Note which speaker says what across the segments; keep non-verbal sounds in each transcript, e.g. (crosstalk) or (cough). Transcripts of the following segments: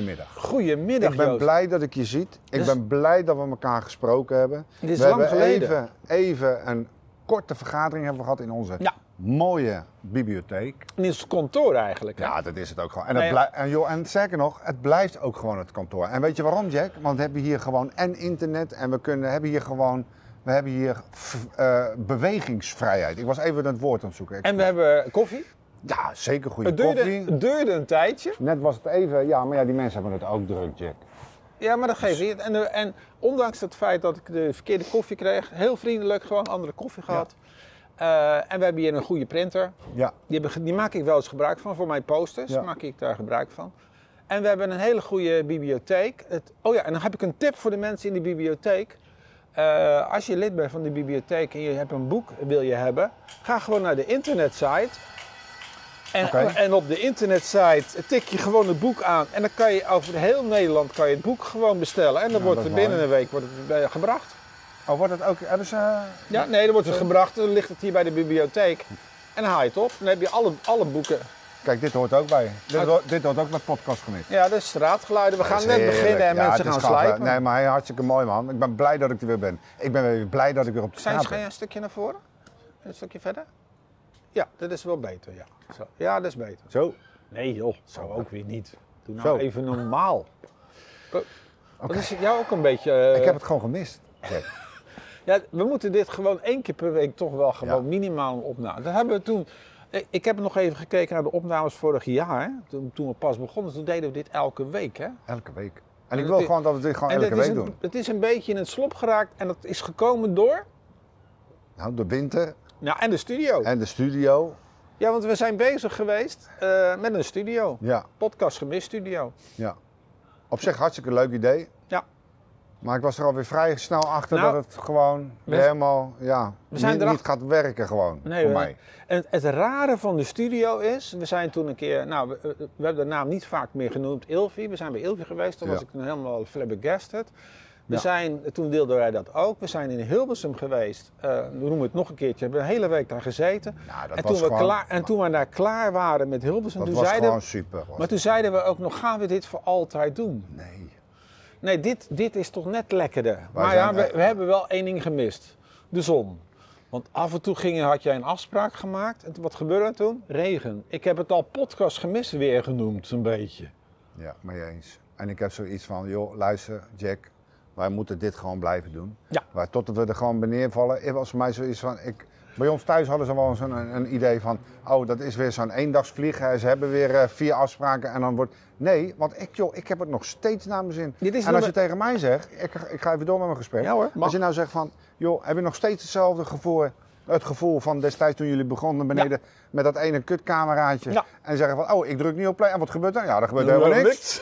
Speaker 1: Goedemiddag.
Speaker 2: Goedemiddag,
Speaker 1: Ik ben
Speaker 2: Joost.
Speaker 1: blij dat ik je ziet. Ik
Speaker 2: Dus-
Speaker 1: ben blij dat we elkaar gesproken hebben.
Speaker 2: Dit is
Speaker 1: we
Speaker 2: lang
Speaker 1: hebben
Speaker 2: geleden.
Speaker 1: Even, even een korte vergadering hebben we gehad in onze
Speaker 2: Ja.
Speaker 1: mooie bibliotheek.
Speaker 2: En in het kantoor eigenlijk. hè?
Speaker 1: Ja, dat is het ook gewoon. En,
Speaker 2: Nee,
Speaker 1: en, joh, en sterker nog, het blijft ook gewoon het kantoor. En weet je waarom, Jack? Want we hebben hier gewoon en internet en we kunnen, hebben hier gewoon, we hebben hier eh, bewegingsvrijheid. Ik was even het woord aan het zoeken.
Speaker 2: En we hebben koffie.
Speaker 1: Ja, zeker goede
Speaker 2: Het duurde,
Speaker 1: koffie.
Speaker 2: het duurde een tijdje.
Speaker 1: Net was het even, ja, maar ja, die mensen hebben het ook druk, Jack.
Speaker 2: Ja, maar dat geeft niet. En, eh, en ondanks het feit dat ik de verkeerde koffie kreeg, heel vriendelijk gewoon andere koffie gehad. Eh, en we hebben hier een goede printer.
Speaker 1: Ja,
Speaker 2: Die, hebben die maak ik wel eens gebruik van voor mijn posters.
Speaker 1: Ja.
Speaker 2: Maak ik daar gebruik van. En we hebben een hele goede bibliotheek. Het, oh ja, en dan heb ik een tip voor de mensen in de bibliotheek. Eh, als je lid bent van de bibliotheek en je hebt een boek wil je hebben, ga gewoon naar de internetsite. En, en op de internetsite tik je gewoon het boek aan. En dan kan je over heel Nederland kan je het boek gewoon bestellen. En dan
Speaker 1: Nou,
Speaker 2: wordt het binnen
Speaker 1: mooi.
Speaker 2: een week wordt het bij je gebracht.
Speaker 1: Oh, wordt het ook, hebben ze...
Speaker 2: Ja, nee, dan wordt het gebracht. Dan ligt het hier bij de bibliotheek. En dan haal je het op. Dan heb je alle, alle boeken.
Speaker 1: Kijk, dit hoort ook bij. Dit, hoort- dit hoort ook bij podcast gemist.
Speaker 2: Ja, dat is straatgeluiden. We gaan
Speaker 1: Dat
Speaker 2: net
Speaker 1: heerlijk.
Speaker 2: beginnen en
Speaker 1: Ja,
Speaker 2: mensen gaan slijpen.
Speaker 1: Nee, maar hartstikke mooi, man. Ik ben blij dat ik er weer ben. Ik ben weer blij dat ik weer op de
Speaker 2: Zijn
Speaker 1: straat
Speaker 2: ga je
Speaker 1: ben.
Speaker 2: een stukje naar voren? Een stukje verder? Ja, dat is wel beter, ja. Zo. Ja, dat is beter.
Speaker 1: Zo.
Speaker 2: Nee joh, zo ook weer niet. Doe nou
Speaker 1: Zo.
Speaker 2: even normaal. Wat is het jou ook een beetje... eh,
Speaker 1: Ik heb het gewoon gemist. Jack. (laughs)
Speaker 2: Ja, we moeten dit gewoon één keer per week toch wel gewoon
Speaker 1: Ja.
Speaker 2: minimaal opname. Dat hebben we toen... Ik- Ik heb nog even gekeken naar de opnames vorig jaar. hè. Toen, toen we pas begonnen, toen deden we dit elke week. Hè?
Speaker 1: Elke week. En ik wil gewoon dat we dit gewoon elke
Speaker 2: dat is
Speaker 1: week
Speaker 2: een,
Speaker 1: doen.
Speaker 2: het is een beetje in het slop geraakt en dat is gekomen door...
Speaker 1: Nou, de winter
Speaker 2: Nou, en de studio.
Speaker 1: en de studio.
Speaker 2: Ja, want we zijn bezig geweest eh, met een studio.
Speaker 1: Ja,
Speaker 2: Podcast Gemist Studio.
Speaker 1: ja. Op zich hartstikke leuk idee.
Speaker 2: Ja.
Speaker 1: Maar ik was er alweer vrij snel achter
Speaker 2: Nou,
Speaker 1: dat het gewoon
Speaker 2: we-
Speaker 1: helemaal ja,
Speaker 2: we zijn
Speaker 1: niet, gaat werken gewoon
Speaker 2: Nee,
Speaker 1: voor
Speaker 2: we-
Speaker 1: mij.
Speaker 2: En het, het rare van de studio is, we zijn toen een keer, nou, we, we hebben de naam niet vaak meer genoemd, Ilvi. We zijn bij Ilvi geweest, toen
Speaker 1: Ja.
Speaker 2: was ik helemaal flabbergasted. We zijn, toen deelden wij dat ook. We zijn in Hilversum geweest. Eh, we noemen het nog een keertje. We hebben een hele week daar gezeten.
Speaker 1: Nou, dat
Speaker 2: en,
Speaker 1: was
Speaker 2: toen we klaar, en toen we daar klaar waren met Hilversum,
Speaker 1: Dat
Speaker 2: toen
Speaker 1: was
Speaker 2: zeiden,
Speaker 1: gewoon super.
Speaker 2: maar toen zeiden we ook nog, gaan we dit voor altijd doen?
Speaker 1: Nee.
Speaker 2: Nee, dit, dit is toch net lekkerder.
Speaker 1: Wij
Speaker 2: maar ja, we,
Speaker 1: echt-
Speaker 2: we hebben wel één ding gemist. De zon. Want af en toe ging, had jij een afspraak gemaakt. En wat gebeurde er toen? Regen. Ik heb het al podcast gemist weer genoemd, zo'n beetje.
Speaker 1: Ja, maar je eens. En ik heb zoiets van, joh, luister, Jack, wij moeten dit gewoon blijven doen.
Speaker 2: Ja.
Speaker 1: Maar totdat we er gewoon bij neervallen, het was voor mij zoiets van, ik, bij ons thuis hadden ze wel zo'n een, een idee van, oh, dat is weer zo'n eendagsvlieg. Ze hebben weer eh, vier afspraken en dan wordt, nee, want ik, joh, ik heb het nog steeds naar mijn zin.
Speaker 2: Dit is
Speaker 1: en als je tegen mij zegt, ik, ik ga even door met mijn gesprek.
Speaker 2: Ja hoor.
Speaker 1: Als je nou zegt van, joh, heb je nog steeds hetzelfde gevoel, het gevoel van destijds toen jullie begonnen beneden met dat ene kutcameraatje.
Speaker 2: Ja.
Speaker 1: En zeggen van, oh, ik druk nu op play. En wat gebeurt dan? Ja, er gebeurt Helemaal niks.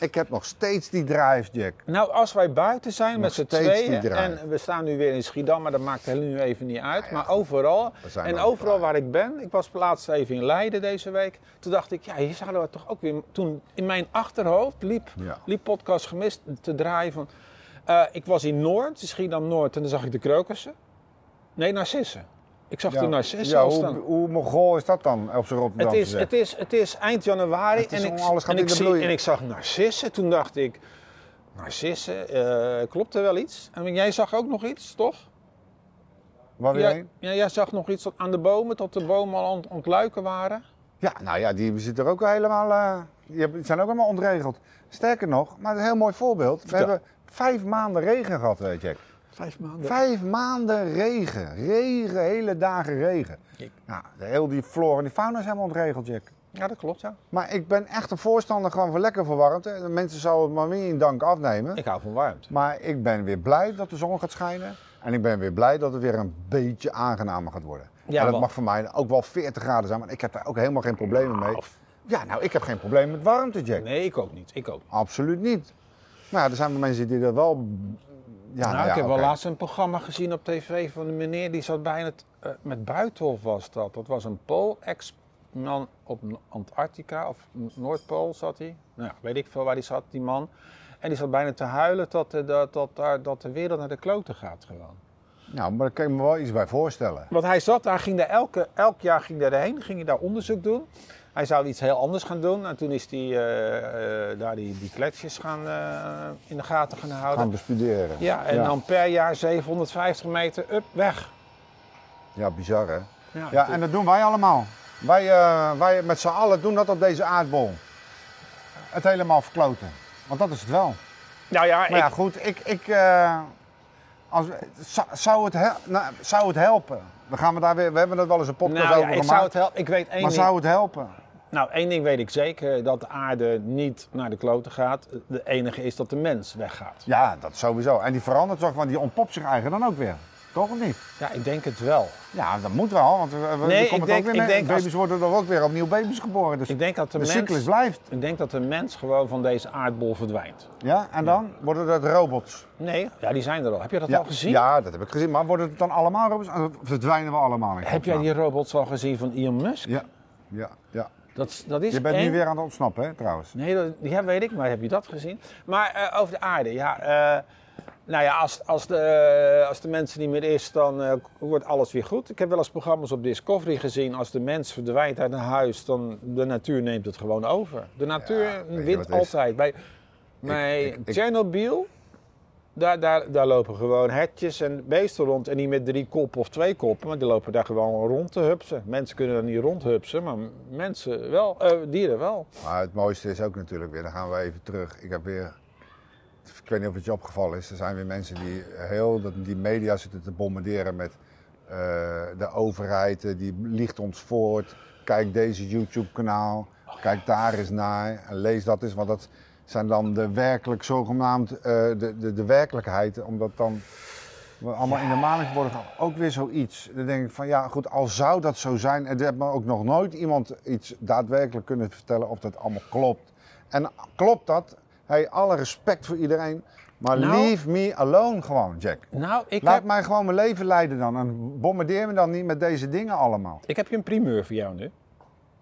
Speaker 1: Ik heb nog steeds die drive, Jack.
Speaker 2: Nou, als wij buiten zijn
Speaker 1: Nog
Speaker 2: met z'n tweeën. En we staan nu weer in Schiedam, maar dat maakt er nu even niet uit. maar overal. En overal waar ik ben. Ik was laatst even in Leiden deze week. Toen dacht ik, ja, hier zouden we toch ook weer. Toen in mijn achterhoofd liep,
Speaker 1: Ja.
Speaker 2: liep podcast gemist te draaien van. eh, ik was in Noord, in Schiedam Noord, en dan zag ik de krokussen. Nee, narcissen. Ik zag de narcissen
Speaker 1: ja
Speaker 2: al
Speaker 1: hoe,
Speaker 2: staan.
Speaker 1: hoe mongool is dat dan op zijn
Speaker 2: Het
Speaker 1: Rotterdam
Speaker 2: is, het, is, het is eind januari
Speaker 1: Het is
Speaker 2: en, ik,
Speaker 1: alles gaat
Speaker 2: en,
Speaker 1: in
Speaker 2: ik
Speaker 1: de
Speaker 2: zie,
Speaker 1: bloei.
Speaker 2: en ik zag narcissen. Toen dacht ik, narcissen, eh, klopt er wel iets? En jij zag ook nog iets, toch?
Speaker 1: Waar weer
Speaker 2: Ja, ja, jij zag nog iets aan de bomen, tot de bomen al het ontluiken waren.
Speaker 1: Ja, nou ja, die zitten er ook helemaal... eh, die zijn ook allemaal ontregeld. Sterker nog, maar een heel mooi voorbeeld. We hebben vijf maanden regen gehad, eh, Jack.
Speaker 2: Vijf maanden.
Speaker 1: Vijf maanden regen. Regen, hele dagen regen. Nou, de heel die flora en die fauna is helemaal ontregeld, Jack.
Speaker 2: Ja, dat klopt, ja.
Speaker 1: Maar ik ben echt een voorstander gewoon van lekker verwarmd. De mensen zouden het maar meer in dank afnemen.
Speaker 2: Ik hou van warmte.
Speaker 1: Maar ik ben weer blij dat de zon gaat schijnen. En ik ben weer blij dat het weer een beetje aangenamer gaat worden.
Speaker 2: Ja,
Speaker 1: en dat mag voor mij ook wel 40 graden zijn. Maar ik heb daar ook helemaal geen problemen mee.
Speaker 2: Of-
Speaker 1: Ja, nou, ik heb geen probleem met warmte, Jack.
Speaker 2: Nee, ik ook niet. Ik ook. niet.
Speaker 1: Absoluut niet. Maar ja, er zijn wel mensen die er wel... Ja,
Speaker 2: nou,
Speaker 1: nou ja,
Speaker 2: ik heb wel laatst een programma gezien op tv van een meneer die zat bijna het, eh, met Buitenhof was dat. Dat was een Pool, ex-man op Antarctica of Noordpool zat hij. Nou, ja, weet ik veel waar die zat, die man. En die zat bijna te huilen dat, de- dat, dat, daar- dat de wereld naar de kloten gaat gewoon.
Speaker 1: Nou, maar daar kan ik me wel iets bij voorstellen.
Speaker 2: Want hij zat daar, ging daar elke, elk jaar ging daarheen, ging hij daar onderzoek doen. Hij zou iets heel anders gaan doen. En toen is hij eh, eh, daar die, die gletsjers gaan, eh, in de gaten gaan houden.
Speaker 1: Gaan bestuderen.
Speaker 2: Ja, en dan per jaar 750 meter, up, weg.
Speaker 1: Ja, bizar hè?
Speaker 2: Ja,
Speaker 1: Ja, en dat doen wij allemaal. Wij, wij met z'n allen doen dat op deze aardbol. Het helemaal verkloten. Want dat is het wel.
Speaker 2: nou ja,
Speaker 1: Maar
Speaker 2: ik,
Speaker 1: ja, goed, ik, ik, als, zou, het hel- nou, zou het helpen? Dan gaan we daar weer, we hebben er wel eens een podcast
Speaker 2: nou,
Speaker 1: over gemaakt.
Speaker 2: zou het helpen. Ik weet één
Speaker 1: maar
Speaker 2: ding.
Speaker 1: zou het helpen?
Speaker 2: Nou, één ding weet ik zeker, dat de aarde niet naar de kloten gaat. De enige is dat de mens weggaat.
Speaker 1: Ja, dat sowieso. En die verandert toch, want die ontpopt zich eigen dan ook weer. Toch of niet?
Speaker 2: Ja, ik denk het wel.
Speaker 1: Ja, dat moet wel, want we, we
Speaker 2: Nee,
Speaker 1: er
Speaker 2: ik denk-
Speaker 1: ook weer
Speaker 2: ik als-
Speaker 1: baby's worden er ook weer opnieuw baby's geboren. Dus
Speaker 2: Ik denk dat de,
Speaker 1: de
Speaker 2: mens,
Speaker 1: cyclus blijft.
Speaker 2: ik denk dat de mens gewoon van deze aardbol verdwijnt.
Speaker 1: Ja, en dan worden dat robots.
Speaker 2: Nee, ja, die zijn er al. Heb je dat
Speaker 1: Ja,
Speaker 2: al gezien?
Speaker 1: Ja, dat heb ik gezien. Maar worden het dan allemaal robots? Of verdwijnen we allemaal
Speaker 2: Heb jij die robots al gezien van Elon Musk?
Speaker 1: Ja, ja, ja.
Speaker 2: Dat, dat is
Speaker 1: Je bent nu weer aan het ontsnappen, hè, trouwens.
Speaker 2: Nee, dat, ja, weet ik, maar heb je dat gezien? Maar eh, over de aarde, ja. eh, nou ja, als, als, de, als de mens er niet meer is, dan eh, wordt alles weer goed. Ik heb wel eens programma's op Discovery gezien. Als de mens verdwijnt uit een huis, dan de natuur neemt het gewoon over. De natuur
Speaker 1: Ja,
Speaker 2: wint
Speaker 1: is?
Speaker 2: altijd. Bij, bij
Speaker 1: ik- ik-
Speaker 2: Chernobyl, daar, daar, daar lopen gewoon hertjes en beesten rond. En niet met drie koppen of twee koppen, maar die lopen daar gewoon rond te hupsen. Mensen kunnen daar niet rondhupsen, maar mensen wel, eh, dieren wel.
Speaker 1: Maar het mooiste is ook natuurlijk weer, dan gaan we even terug. Ik heb weer, ik weet niet of het je opgevallen is, er zijn weer mensen die heel dat- die media zitten te bombarderen met eh, de overheid, eh, die liegt ons voort. Kijk deze YouTube-kanaal, kijk daar eens naar en lees dat eens, want dat zijn dan de werkelijk zogenaamd eh, de, de, de werkelijkheid, omdat dan we allemaal in de maling worden. Ook weer zoiets. Dan denk ik van ja, goed, al zou dat zo zijn, en er heeft me ook nog nooit iemand iets daadwerkelijk kunnen vertellen of dat allemaal klopt. En klopt dat? Hey, alle respect voor iedereen, maar
Speaker 2: Nou-
Speaker 1: leave me alone gewoon, Jack.
Speaker 2: Nou, ik
Speaker 1: Laat
Speaker 2: heb,
Speaker 1: mij gewoon mijn leven leiden dan en bombardeer me dan niet met deze dingen allemaal.
Speaker 2: ik heb je een primeur voor jou nu.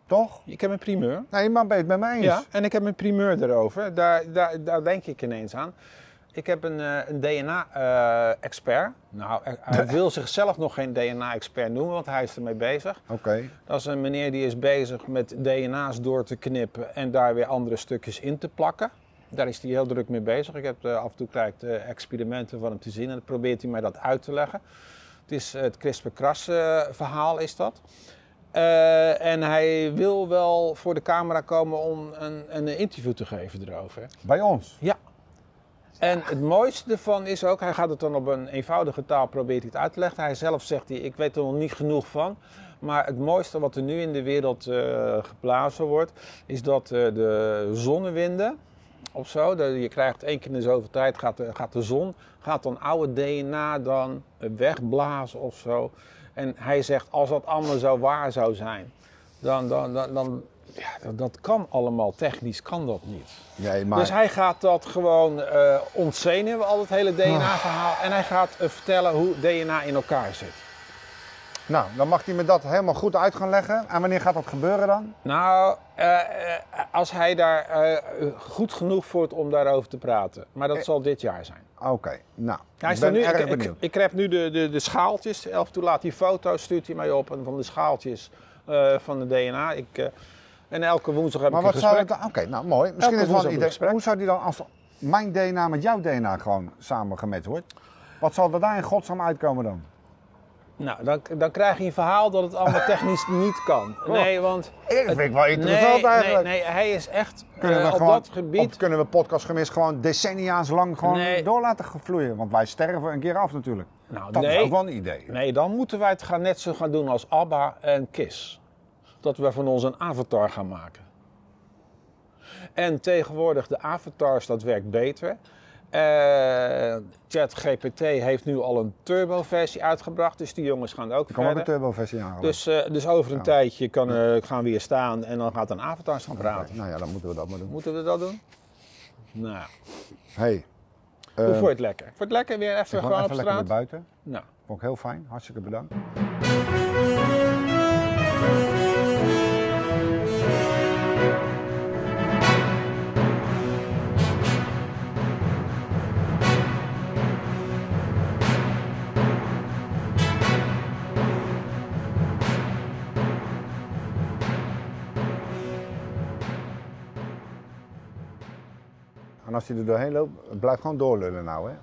Speaker 1: Toch?
Speaker 2: Ik heb een primeur.
Speaker 1: Nee, maar ben je het met mij eens?
Speaker 2: Ja, en ik heb een primeur erover. Daar, daar, daar denk ik ineens aan. Ik heb een, eh, een DNA-expert. nou, hij- hij (laughs) wil zichzelf nog geen DNA-expert noemen, want hij is ermee bezig.
Speaker 1: Oké.
Speaker 2: Dat is een meneer die is bezig met DNA's door te knippen en daar weer andere stukjes in te plakken. Daar is hij heel druk mee bezig. Ik heb eh, af en toe krijg ik, eh, experimenten van hem te zien en dan probeert hij mij dat uit te leggen. Het is eh, het CRISPR-Cas-verhaal is dat. En hij wil wel voor de camera komen om een, een interview te geven erover.
Speaker 1: Bij ons?
Speaker 2: Ja. En het mooiste ervan is ook, hij gaat het dan op een eenvoudige taal probeert hij het uit te leggen. Hij zelf zegt, hij, ik weet er nog niet genoeg van. Maar het mooiste wat er nu in de wereld geblazen wordt, is dat de zonnewinden of zo, dat je krijgt één keer in de zoveel tijd, gaat de, gaat de zon, gaat dan oude DNA dan wegblazen of zo. En hij zegt, als dat allemaal zo waar zou zijn, dan, dan, dan, dan ja, dat, dat kan allemaal, technisch kan dat niet.
Speaker 1: Nee, maar...
Speaker 2: Dus hij gaat dat gewoon ontzenuwen, al het hele DNA-verhaal. En hij gaat eh, vertellen hoe DNA in elkaar zit.
Speaker 1: Nou, dan mag hij me dat helemaal goed uit gaan leggen. En wanneer gaat dat gebeuren dan?
Speaker 2: Nou, eh, als hij daar eh, goed genoeg voelt om daarover te praten. Maar dat zal dit jaar zijn.
Speaker 1: Oké, nou.
Speaker 2: Hij
Speaker 1: ik
Speaker 2: is er
Speaker 1: ben
Speaker 2: nu,
Speaker 1: erg
Speaker 2: ik, ik,
Speaker 1: benieuwd.
Speaker 2: ik heb nu de, de, de schaaltjes. En toe laat hij foto's, stuurt hij mij op en van de schaaltjes eh, van de DNA. Ik, eh, en elke woensdag heb
Speaker 1: maar
Speaker 2: ik
Speaker 1: wat
Speaker 2: een
Speaker 1: zou
Speaker 2: gesprek.
Speaker 1: Oké, nou mooi. Misschien
Speaker 2: Elke
Speaker 1: is het wel een idee.
Speaker 2: gesprek.
Speaker 1: Hoe zou die dan, als mijn DNA met jouw DNA gewoon samen gemet wordt... Wat zal er daar in godsnaam uitkomen dan?
Speaker 2: Nou, dan, dan krijg je een verhaal dat het allemaal (laughs) technisch niet kan. Nee, want...
Speaker 1: Dat vind ik wel interessant
Speaker 2: nee, nee,
Speaker 1: eigenlijk.
Speaker 2: nee, hij is echt
Speaker 1: Kunnen
Speaker 2: eh, op
Speaker 1: gewoon,
Speaker 2: dat gebied...
Speaker 1: Kunnen we podcastgemis gewoon decennia's lang gewoon
Speaker 2: Nee.
Speaker 1: door laten vloeien? Want wij sterven een keer af natuurlijk.
Speaker 2: Nou,
Speaker 1: Dat
Speaker 2: nee.
Speaker 1: is ook wel een idee.
Speaker 2: Nee, dan moeten wij het gaan net zo gaan doen als ABBA en KISS. Dat we van ons een avatar gaan maken. En tegenwoordig de avatars, dat werkt beter. Eh ChatGPT heeft nu al een turbo-versie uitgebracht, dus die jongens gaan ook
Speaker 1: Er kan ook een
Speaker 2: verder.
Speaker 1: turbo-versie aan.
Speaker 2: Dus, eh, dus over een tijdje kan, eh, gaan we hier staan en dan gaat een avatar gaan praten.
Speaker 1: Nou ja, dan moeten we dat maar doen.
Speaker 2: Moeten we dat doen? Nou,
Speaker 1: Hey,
Speaker 2: hoe vond je het lekker? Vond het lekker weer even
Speaker 1: gewoon even
Speaker 2: op straat?
Speaker 1: buiten.
Speaker 2: Nou,
Speaker 1: Vond ik heel fijn. Hartstikke bedankt. Als hij er doorheen loopt, blijf gewoon doorlullen nou, hè.